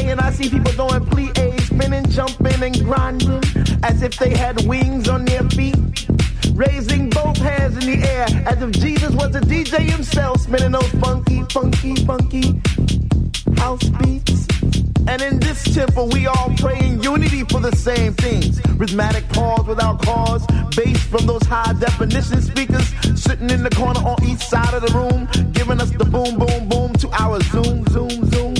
About 3A and I see people doing plie, eh, spinning, jumping, and grinding as if they had wings on their feet. Raising both hands in the air as if Jesus was a DJ himself, spinning those funky, funky, funky house beats. And in this temple, we all pray in unity for the same things. Rhythmic pause without cause, bass from those high definition speakers sitting in the corner on each side of the room, giving us the boom, boom, boom to our zoom, zoom, zoom.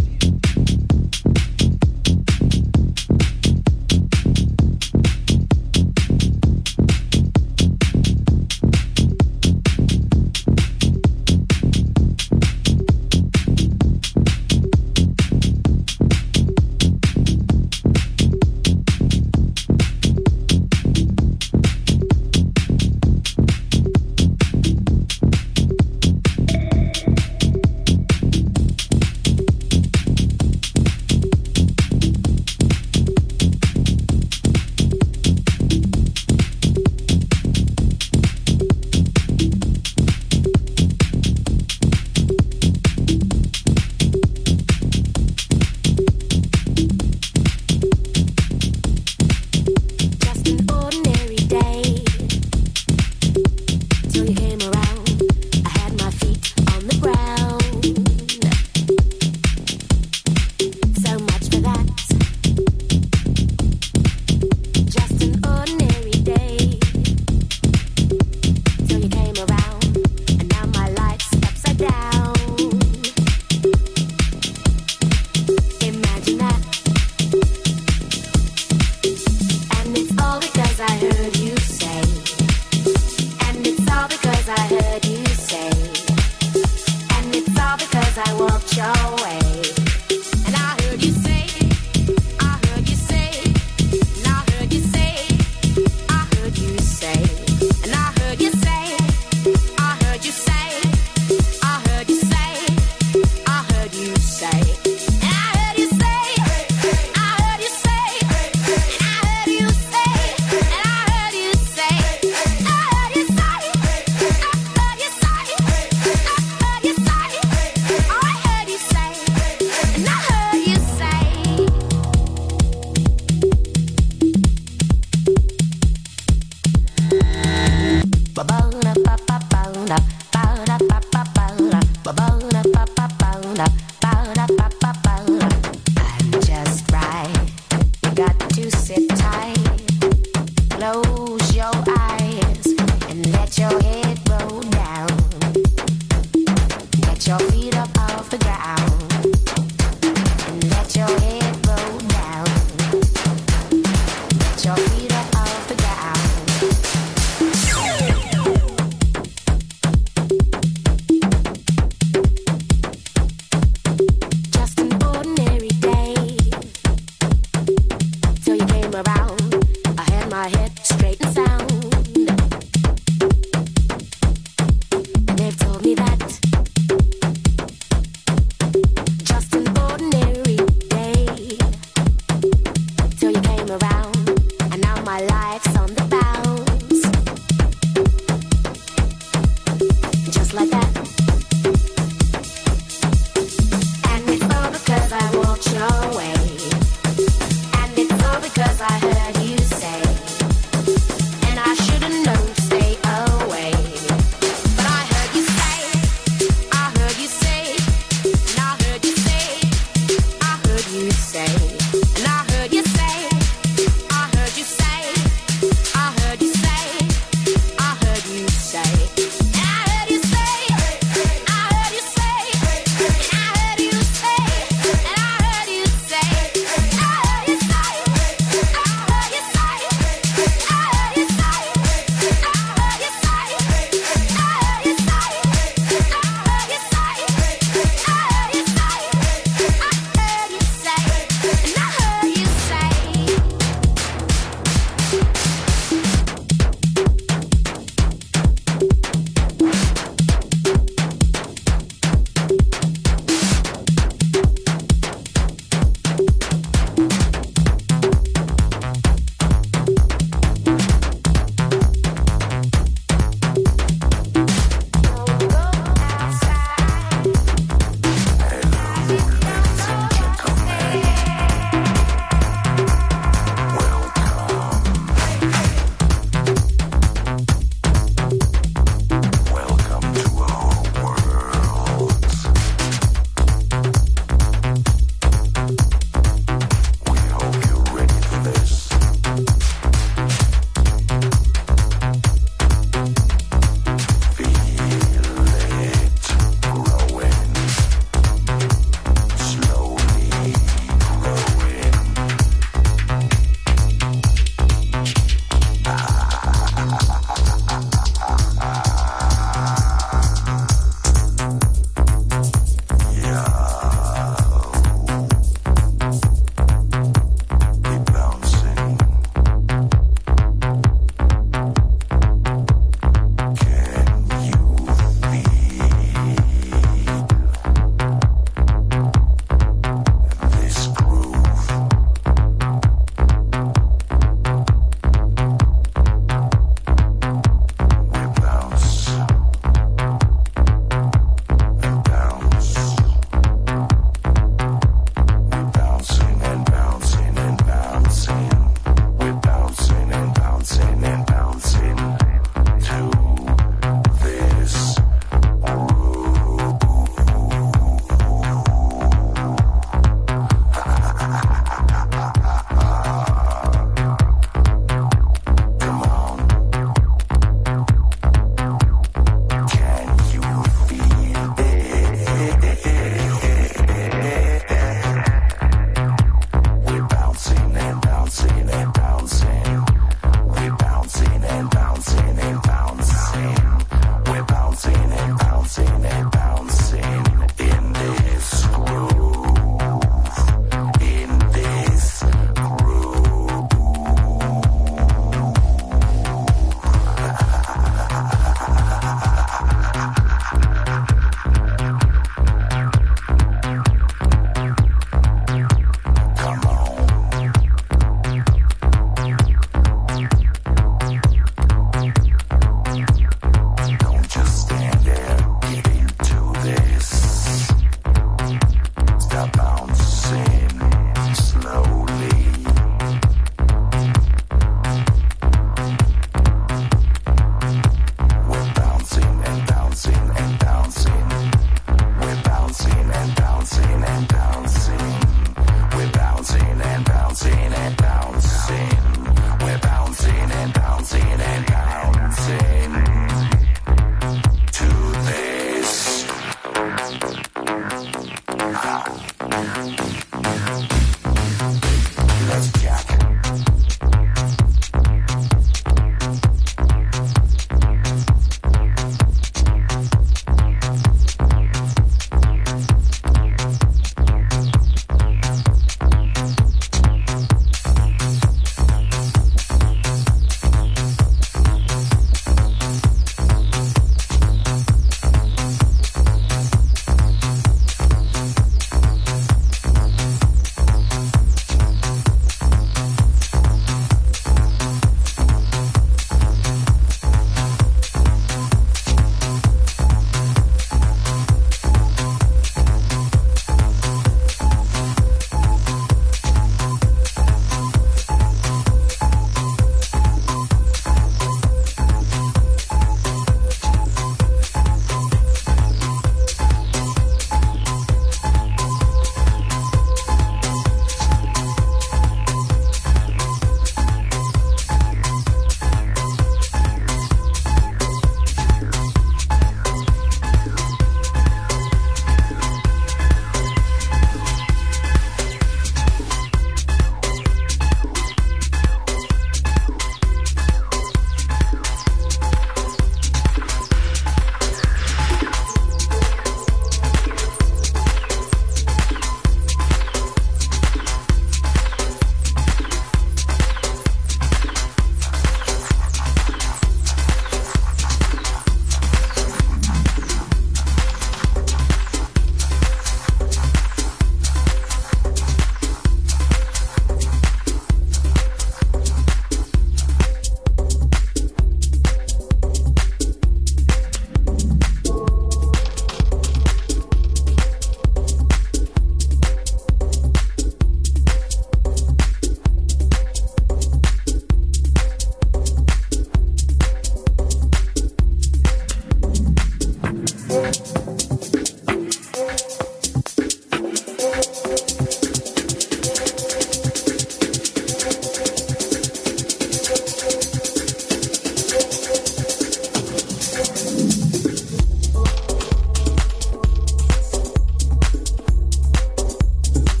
the ground.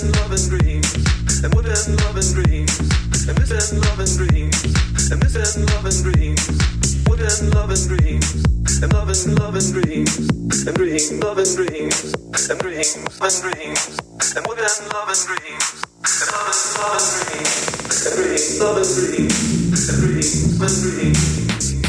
And love and dreams, and what and love and dreams, and this and love and dreams, and this and love and dreams, what and love and dreams, and love and love and dreams, and dream, love and dreams, and dreams and dreams, and what and love and dreams, and love and love and dreams, and dreams, love and dreams, and dreams and dreams.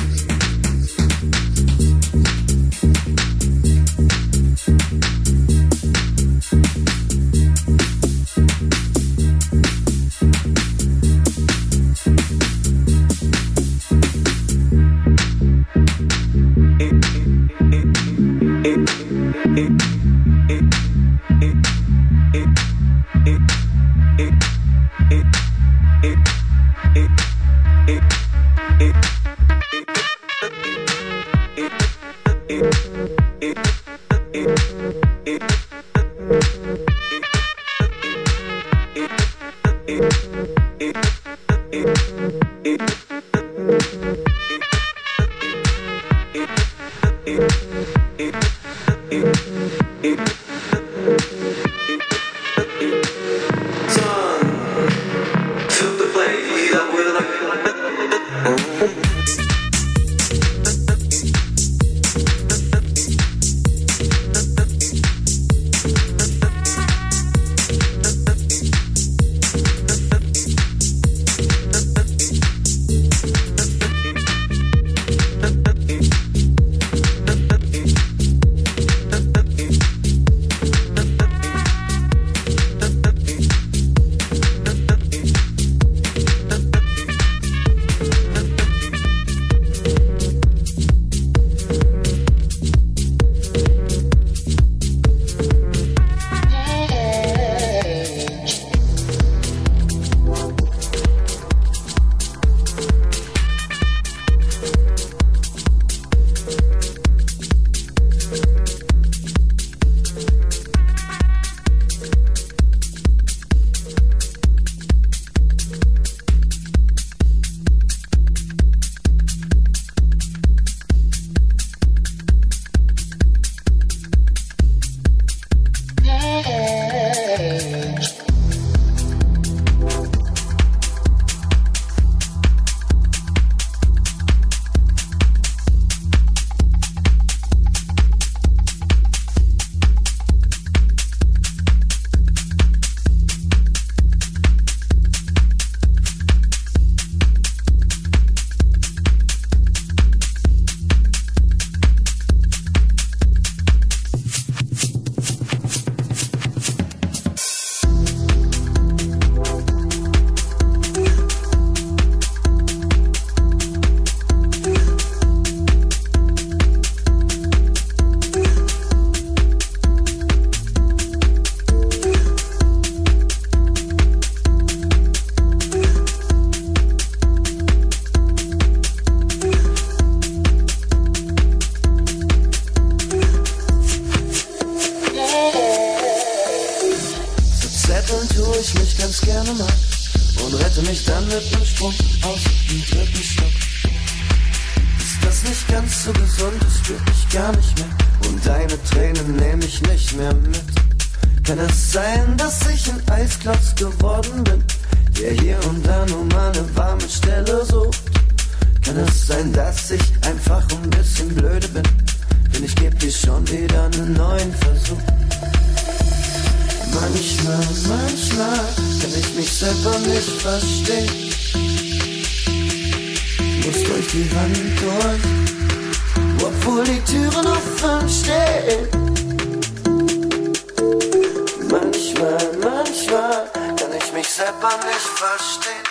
Manchmal, manchmal kann ich mich selber nicht verstehen.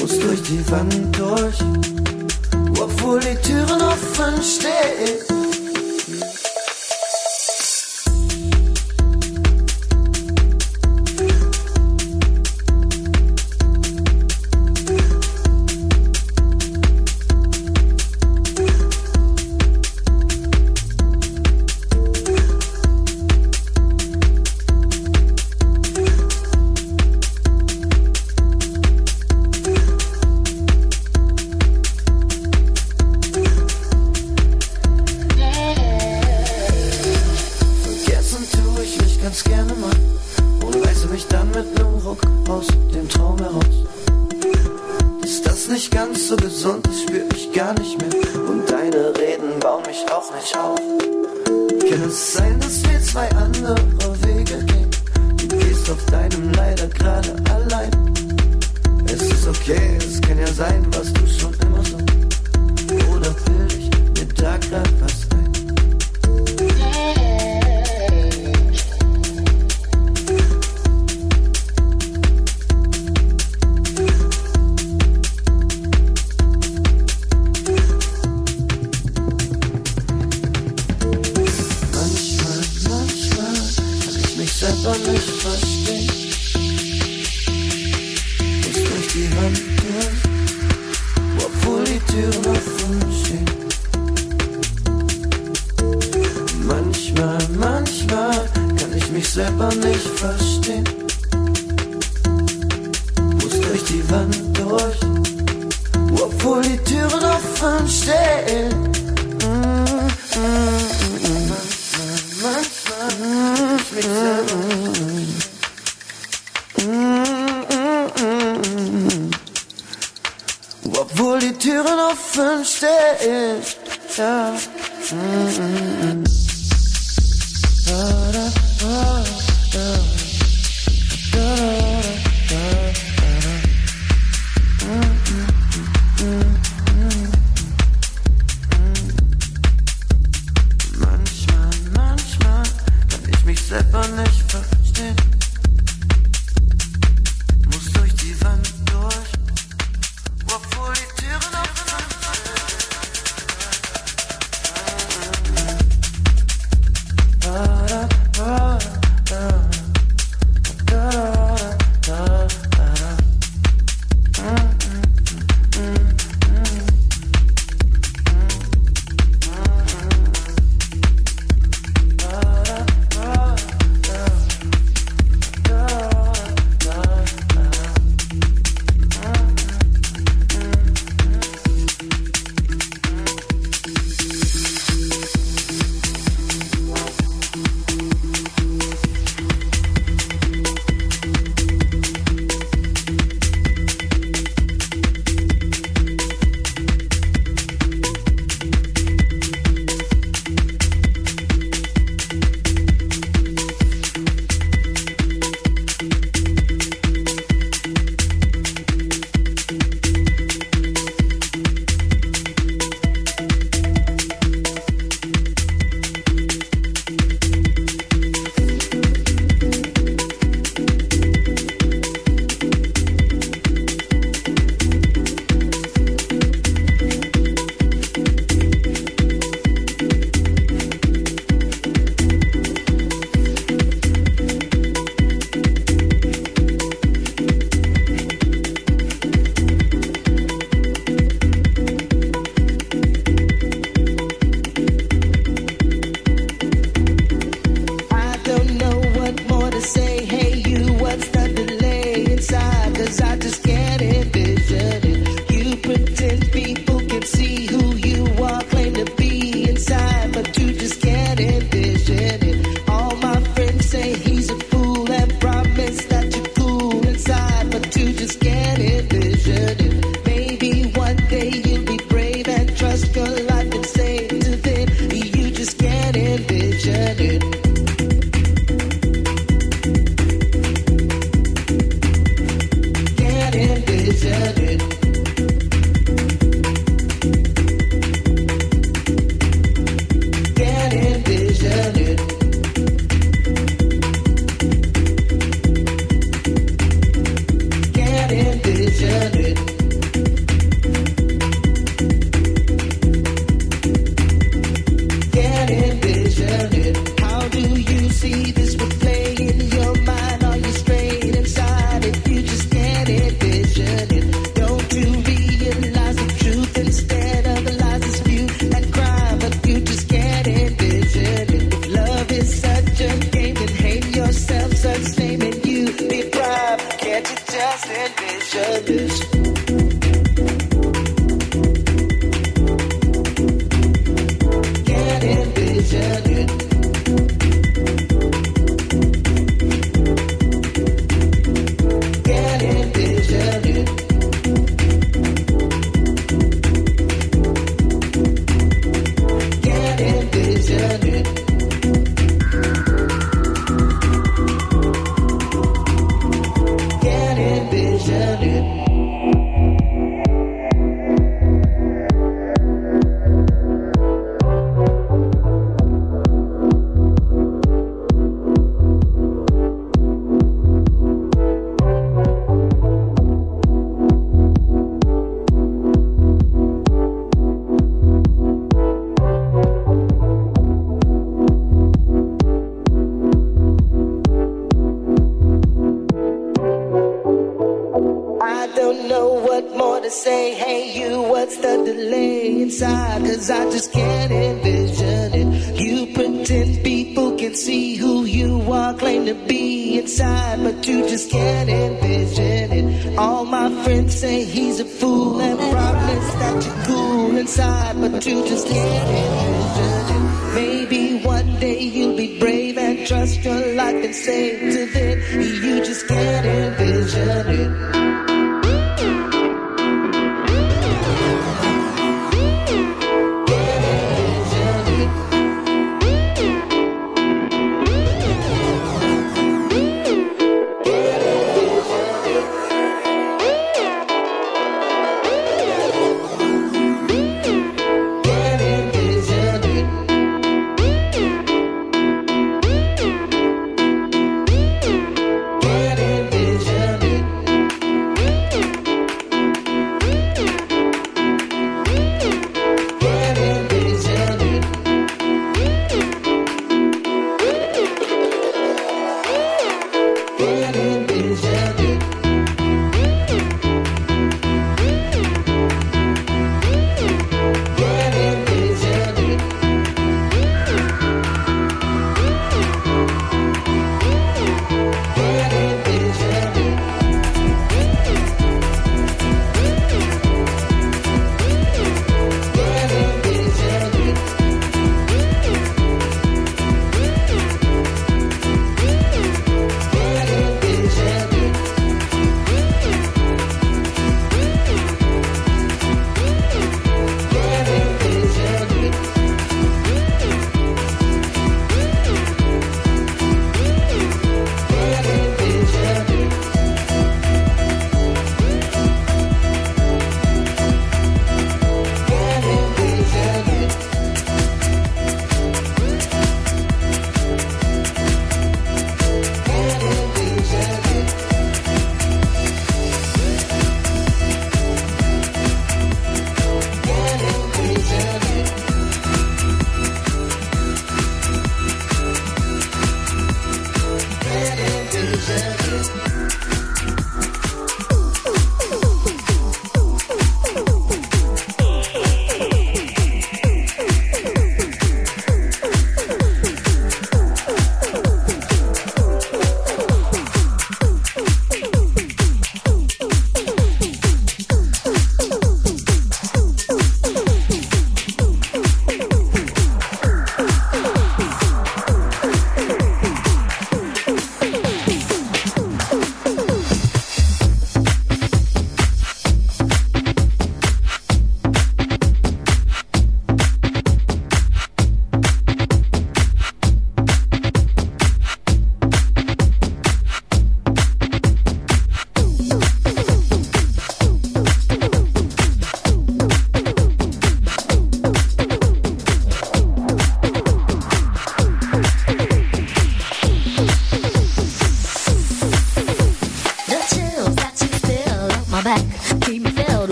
Muss durch die Wand durch, obwohl die Türen offen stehen.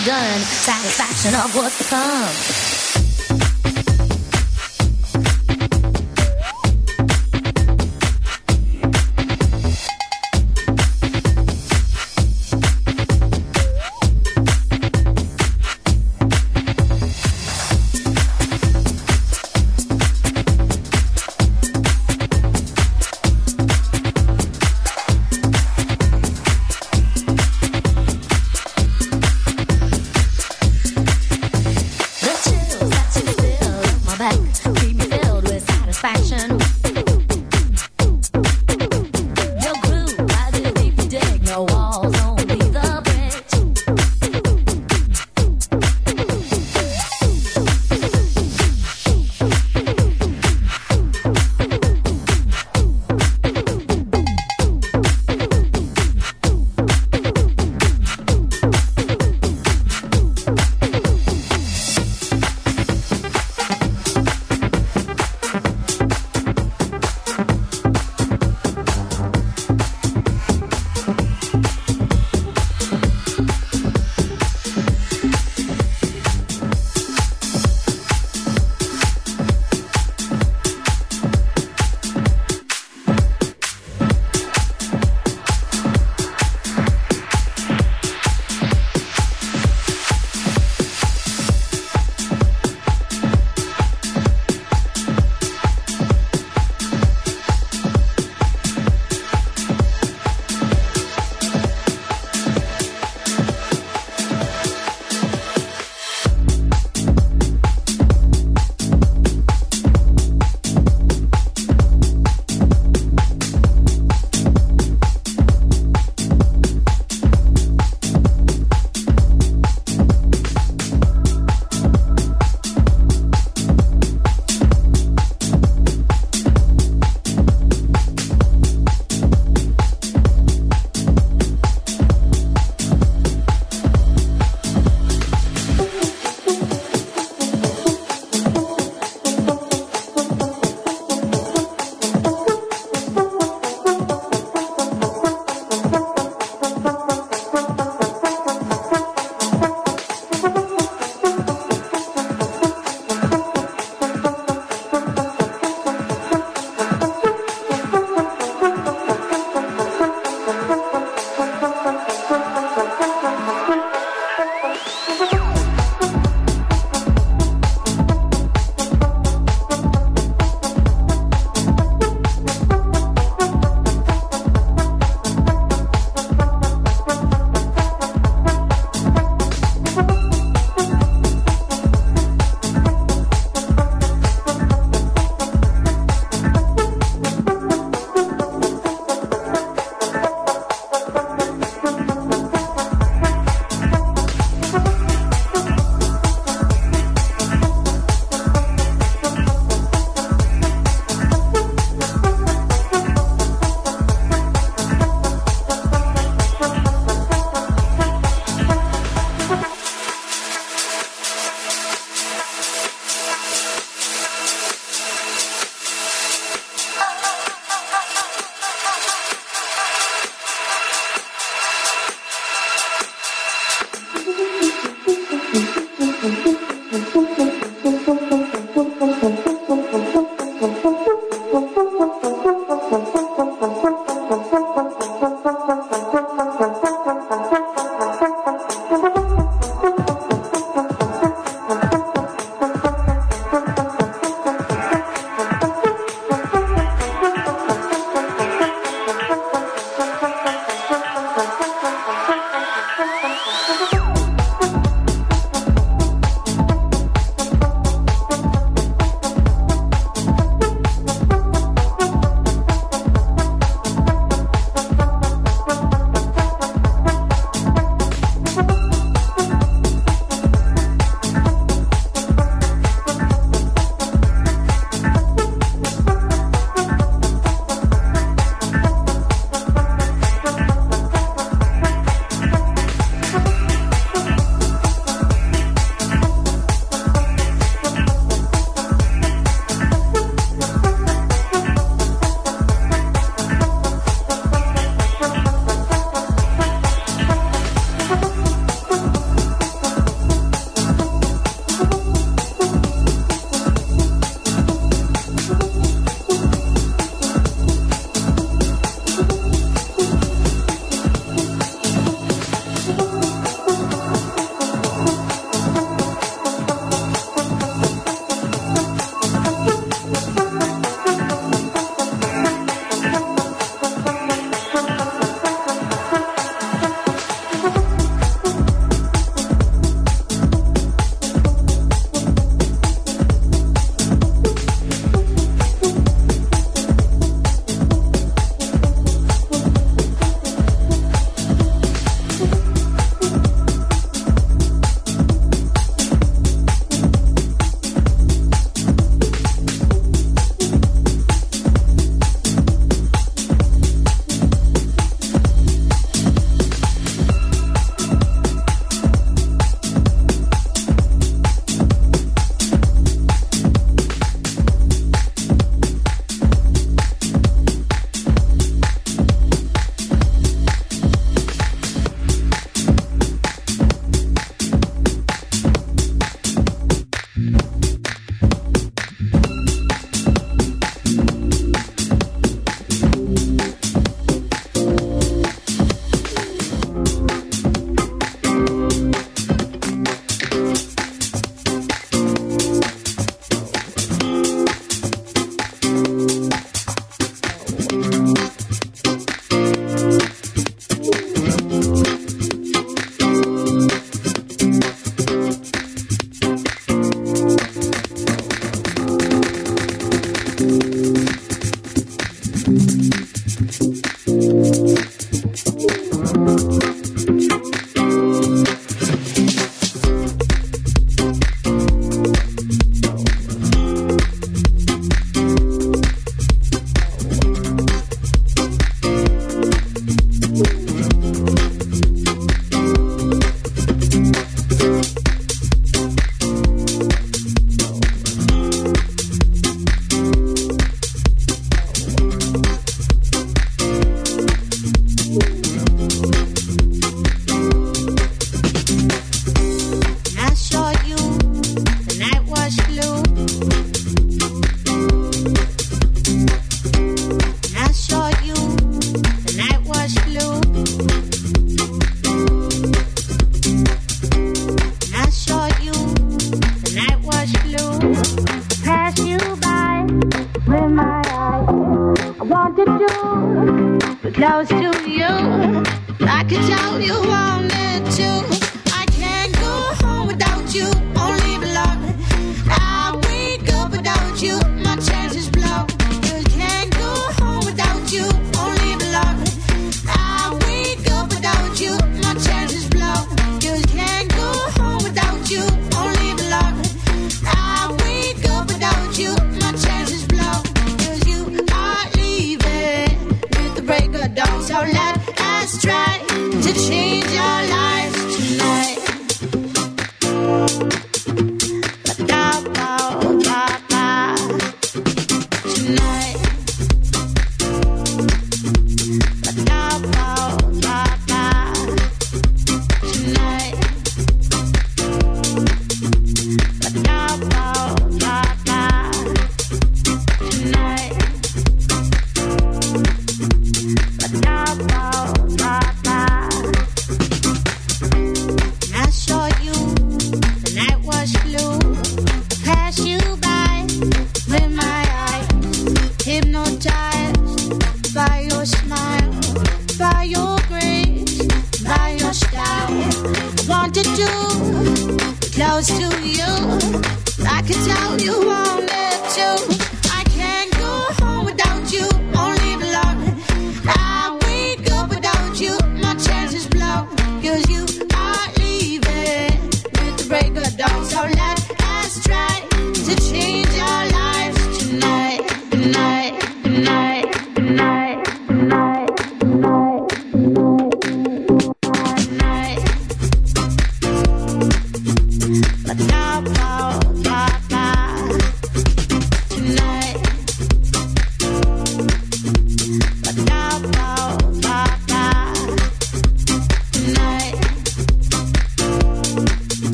Done.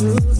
Girl,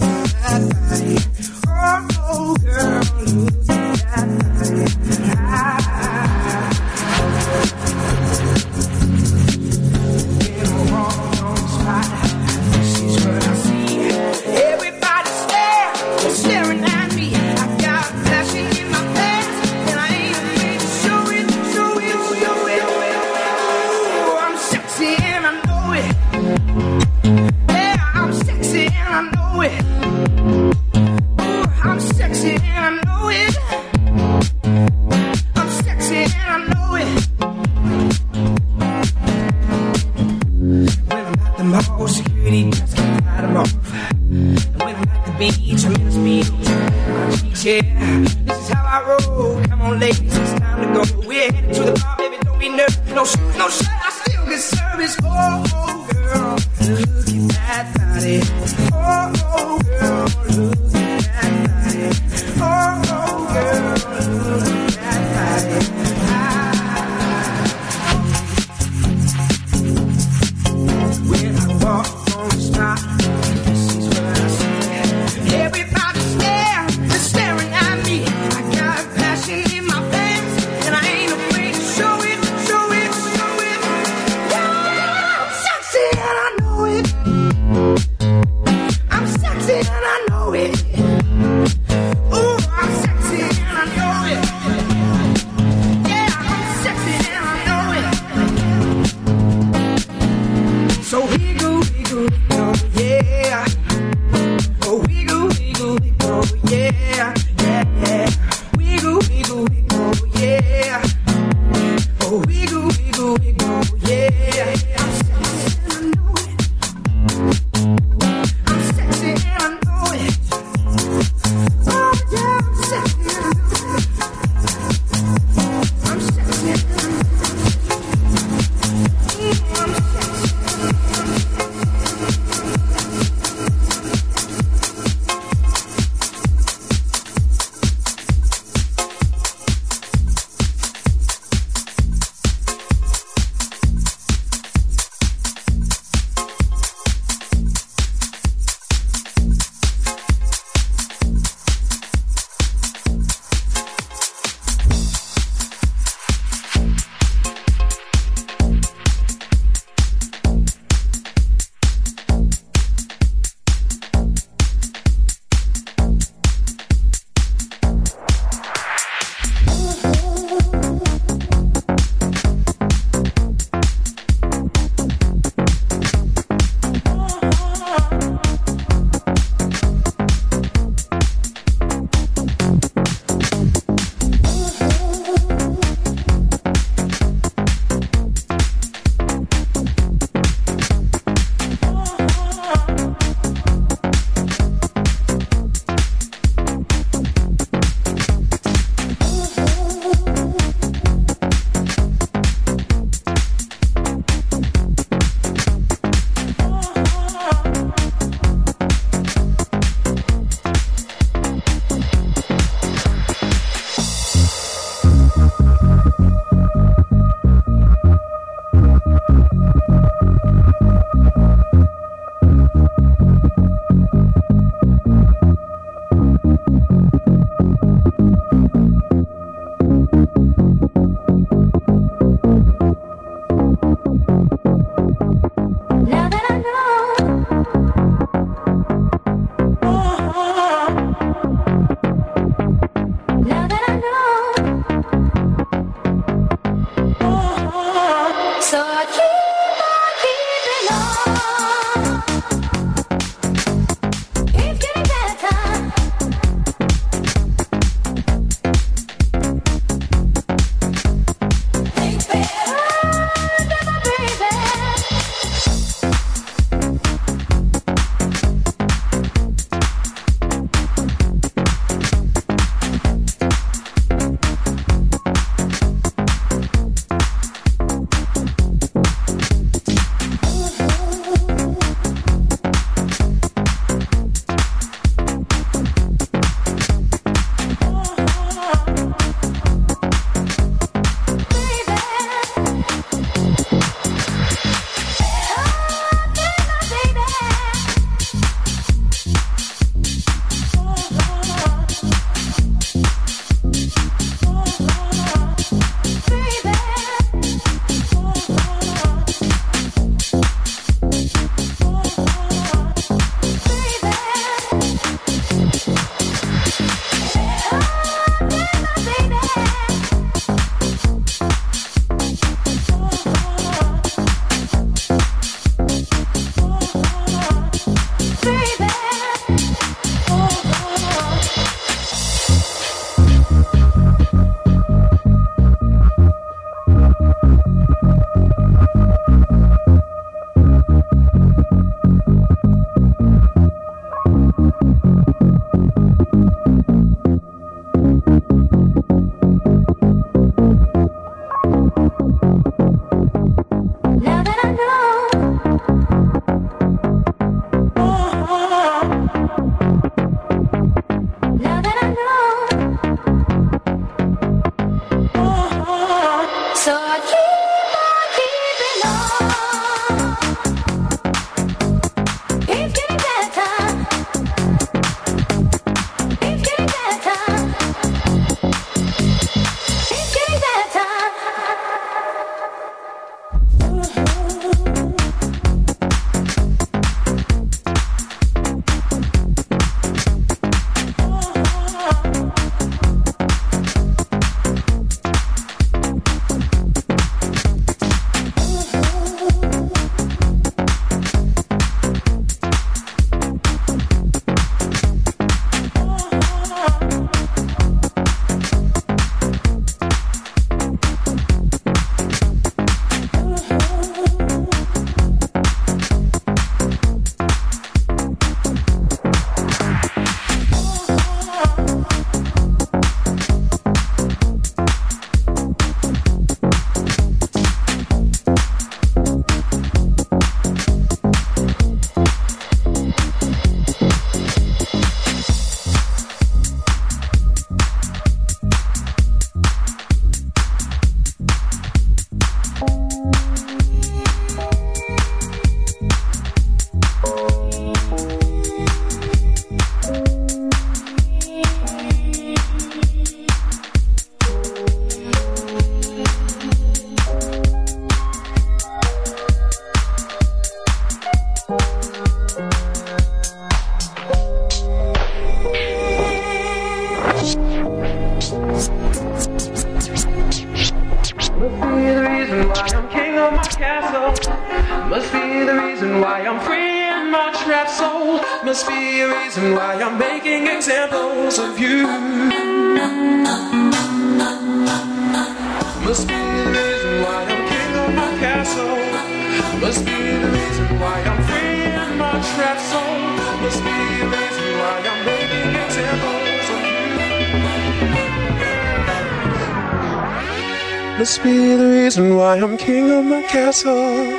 castle.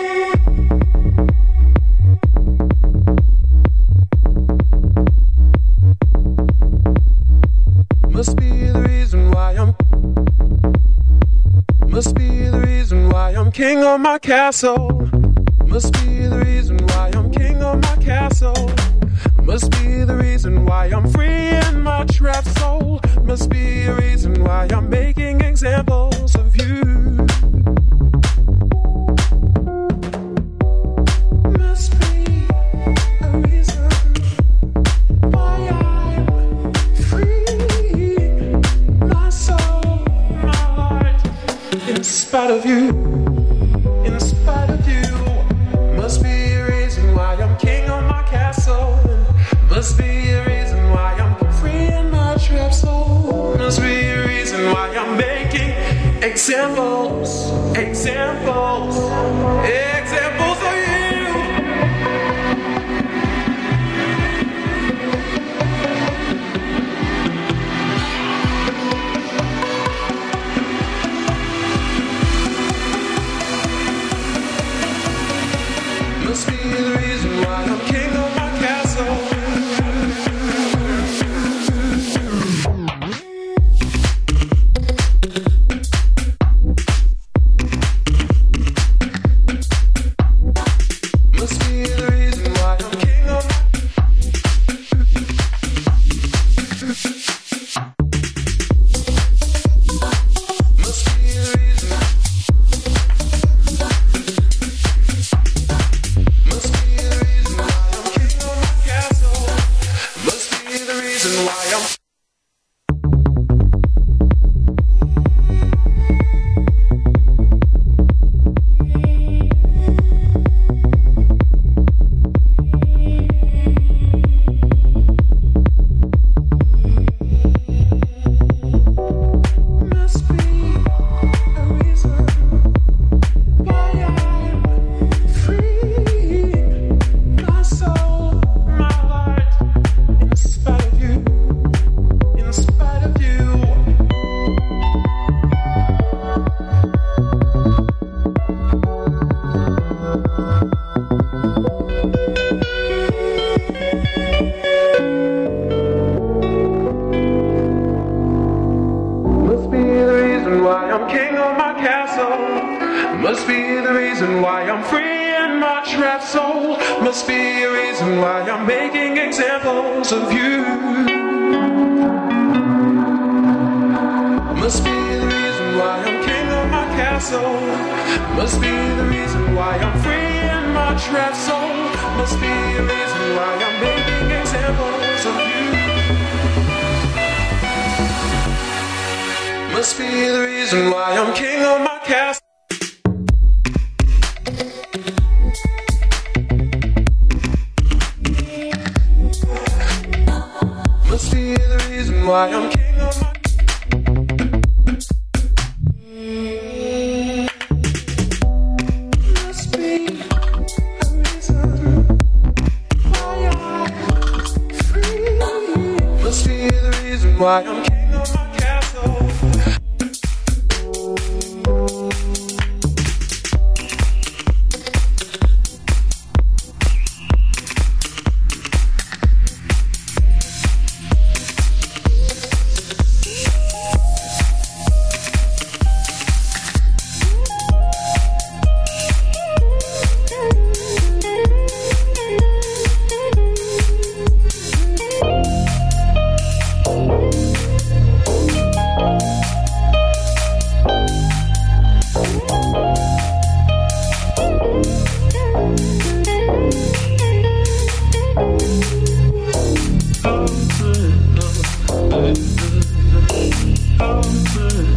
Must be the reason why I'm. Must be the reason why I'm king of my castle. Must be the reason why I'm king of my castle. Must be the reason why I'm free in my trapped soul. Must be a reason why I'm making examples of you. of you, in spite of you, must be a reason why I'm king of my castle. Must be a reason why I'm free in my trap soul. Must be a reason why I'm making examples, examples. comfort, comfort.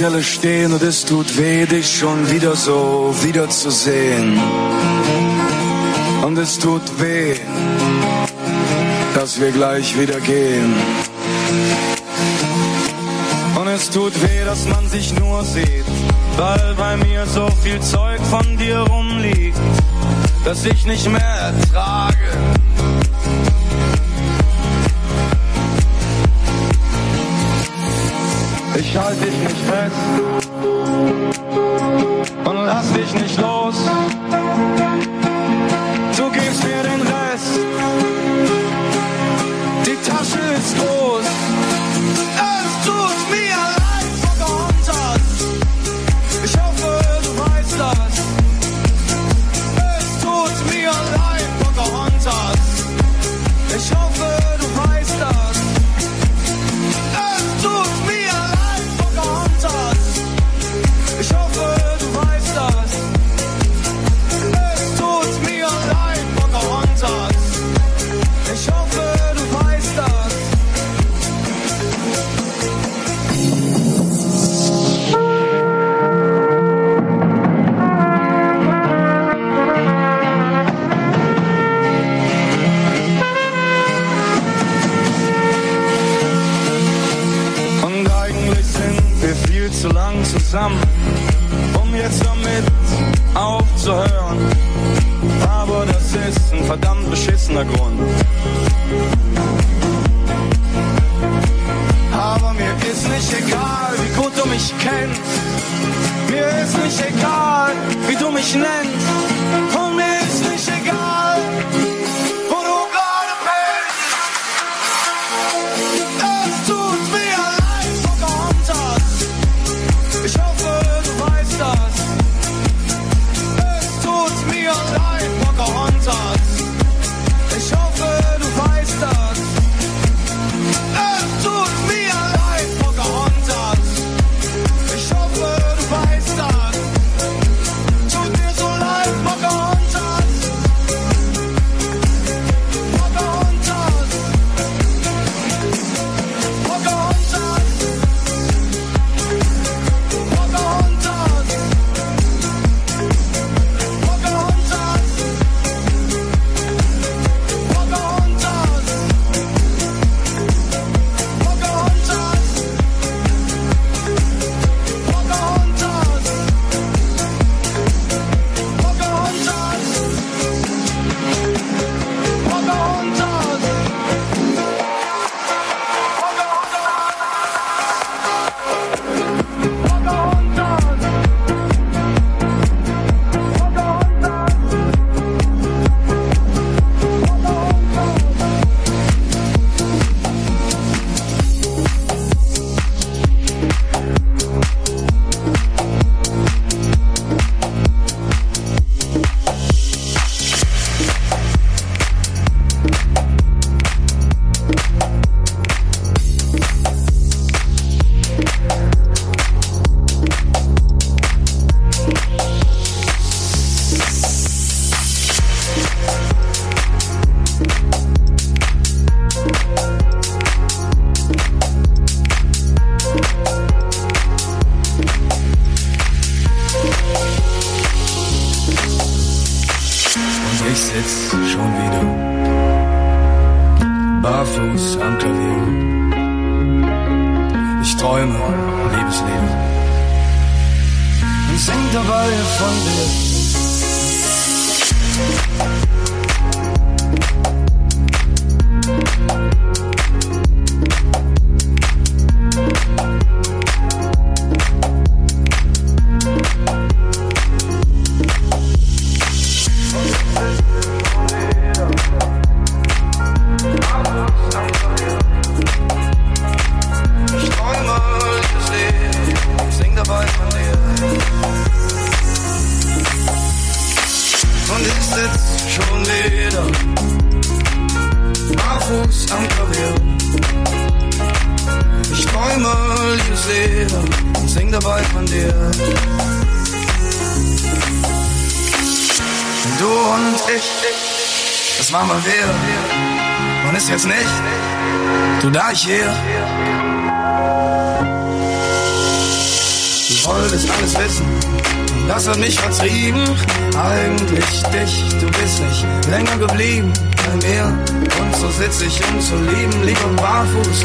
ich stehen und es tut weh, dich schon wieder so wiederzusehen. Und es tut weh, dass wir gleich wieder gehen. Und es tut weh, dass man sich nur sieht, weil bei mir so viel Zeug von dir rumliegt, dass ich nicht mehr ertrage halte dich nicht fest. Und lass dich nicht Man ist jetzt nicht, du da ich hier. Du wolltest alles wissen, das hat mich vertrieben. Eigentlich dich, du bist nicht länger geblieben bei mir. Und so sitze ich, um zu lieben, Lieb und barfuß.